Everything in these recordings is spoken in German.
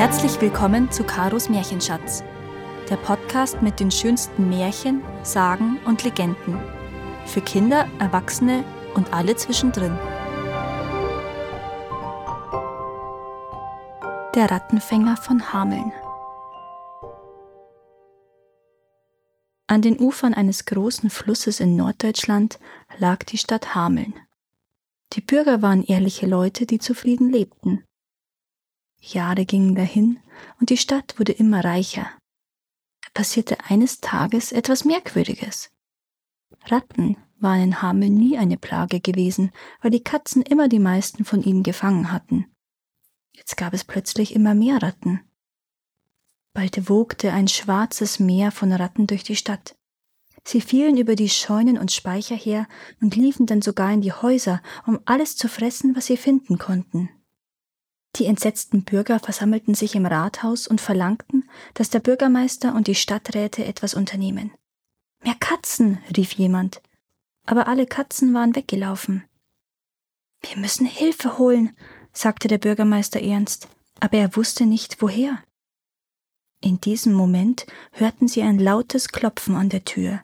Herzlich willkommen zu Karos Märchenschatz, der Podcast mit den schönsten Märchen, Sagen und Legenden. Für Kinder, Erwachsene und alle zwischendrin. Der Rattenfänger von Hameln. An den Ufern eines großen Flusses in Norddeutschland lag die Stadt Hameln. Die Bürger waren ehrliche Leute, die zufrieden lebten. Jahre gingen dahin und die Stadt wurde immer reicher. Da passierte eines Tages etwas Merkwürdiges. Ratten waren in Hameln nie eine Plage gewesen, weil die Katzen immer die meisten von ihnen gefangen hatten. Jetzt gab es plötzlich immer mehr Ratten. Bald wogte ein schwarzes Meer von Ratten durch die Stadt. Sie fielen über die Scheunen und Speicher her und liefen dann sogar in die Häuser, um alles zu fressen, was sie finden konnten. Die entsetzten Bürger versammelten sich im Rathaus und verlangten, dass der Bürgermeister und die Stadträte etwas unternehmen. Mehr Katzen, rief jemand. Aber alle Katzen waren weggelaufen. Wir müssen Hilfe holen, sagte der Bürgermeister ernst, aber er wusste nicht woher. In diesem Moment hörten sie ein lautes Klopfen an der Tür.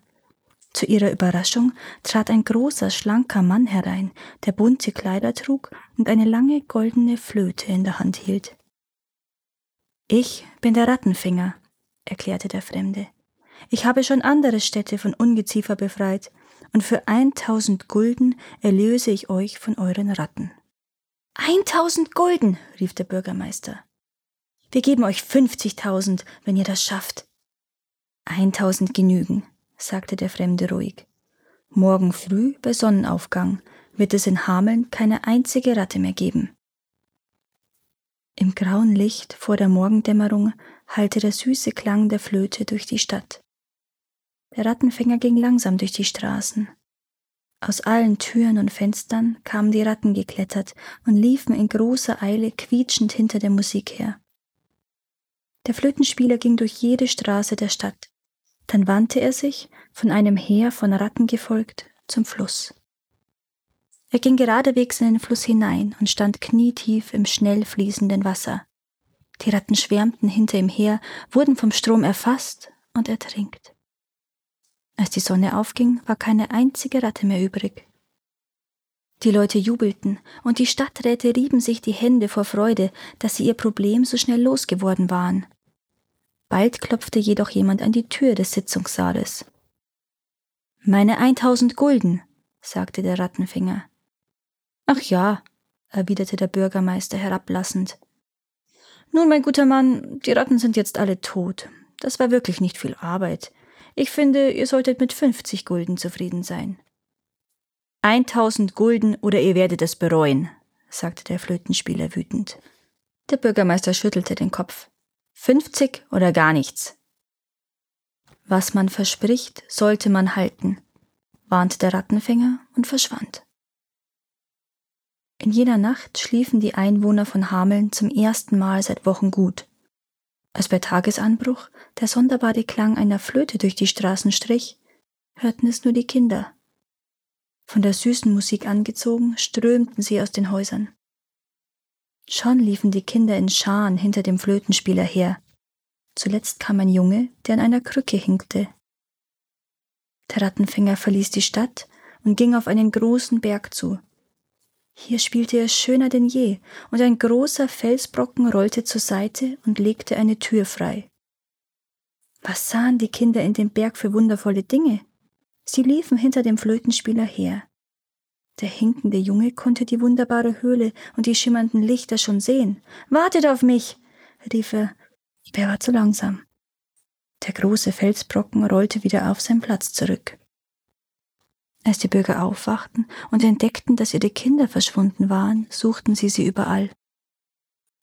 Zu ihrer Überraschung trat ein großer, schlanker Mann herein, der bunte Kleider trug und eine lange goldene Flöte in der Hand hielt. Ich bin der Rattenfinger, erklärte der Fremde. Ich habe schon andere Städte von Ungeziefer befreit, und für eintausend Gulden erlöse ich euch von euren Ratten. Eintausend Gulden, rief der Bürgermeister. Wir geben euch fünfzigtausend, wenn ihr das schafft. Eintausend genügen, sagte der Fremde ruhig. Morgen früh bei Sonnenaufgang wird es in Hameln keine einzige Ratte mehr geben. Im grauen Licht vor der Morgendämmerung hallte der süße Klang der Flöte durch die Stadt. Der Rattenfänger ging langsam durch die Straßen. Aus allen Türen und Fenstern kamen die Ratten geklettert und liefen in großer Eile quietschend hinter der Musik her. Der Flötenspieler ging durch jede Straße der Stadt. Dann wandte er sich, von einem Heer von Ratten gefolgt, zum Fluss. Er ging geradewegs in den Fluss hinein und stand knietief im schnell fließenden Wasser. Die Ratten schwärmten hinter ihm her, wurden vom Strom erfasst und ertrinkt. Als die Sonne aufging, war keine einzige Ratte mehr übrig. Die Leute jubelten, und die Stadträte rieben sich die Hände vor Freude, dass sie ihr Problem so schnell losgeworden waren. Bald klopfte jedoch jemand an die Tür des Sitzungssaales. Meine eintausend Gulden, sagte der Rattenfinger. Ach ja, erwiderte der Bürgermeister herablassend. Nun, mein guter Mann, die Ratten sind jetzt alle tot. Das war wirklich nicht viel Arbeit. Ich finde, ihr solltet mit fünfzig Gulden zufrieden sein. Eintausend Gulden oder ihr werdet es bereuen, sagte der Flötenspieler wütend. Der Bürgermeister schüttelte den Kopf. 50 oder gar nichts. Was man verspricht, sollte man halten, warnte der Rattenfänger und verschwand. In jener Nacht schliefen die Einwohner von Hameln zum ersten Mal seit Wochen gut. Als bei Tagesanbruch der sonderbare Klang einer Flöte durch die Straßen strich, hörten es nur die Kinder. Von der süßen Musik angezogen, strömten sie aus den Häusern. Schon liefen die Kinder in Scharen hinter dem Flötenspieler her. Zuletzt kam ein Junge, der an einer Krücke hinkte. Der Rattenfänger verließ die Stadt und ging auf einen großen Berg zu. Hier spielte er schöner denn je, und ein großer Felsbrocken rollte zur Seite und legte eine Tür frei. Was sahen die Kinder in dem Berg für wundervolle Dinge? Sie liefen hinter dem Flötenspieler her. Der hinkende Junge konnte die wunderbare Höhle und die schimmernden Lichter schon sehen. Wartet auf mich! rief er, aber er war zu langsam. Der große Felsbrocken rollte wieder auf seinen Platz zurück. Als die Bürger aufwachten und entdeckten, dass ihre Kinder verschwunden waren, suchten sie sie überall.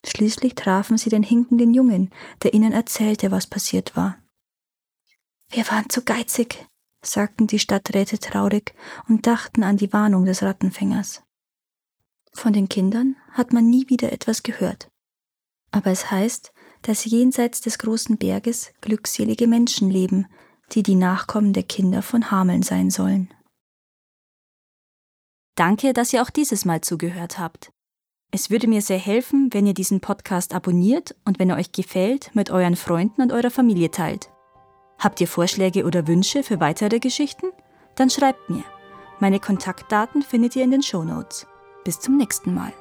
Schließlich trafen sie den hinkenden Jungen, der ihnen erzählte, was passiert war. Wir waren zu geizig, sagten die Stadträte traurig und dachten an die Warnung des Rattenfängers. Von den Kindern hat man nie wieder etwas gehört. Aber es heißt, dass jenseits des großen Berges glückselige Menschen leben, die die Nachkommen der Kinder von Hameln sein sollen. Danke, dass ihr auch dieses Mal zugehört habt. Es würde mir sehr helfen, wenn ihr diesen Podcast abonniert und wenn er euch gefällt, mit euren Freunden und eurer Familie teilt. Habt ihr Vorschläge oder Wünsche für weitere Geschichten? Dann schreibt mir. Meine Kontaktdaten findet ihr in den Show Notes. Bis zum nächsten Mal.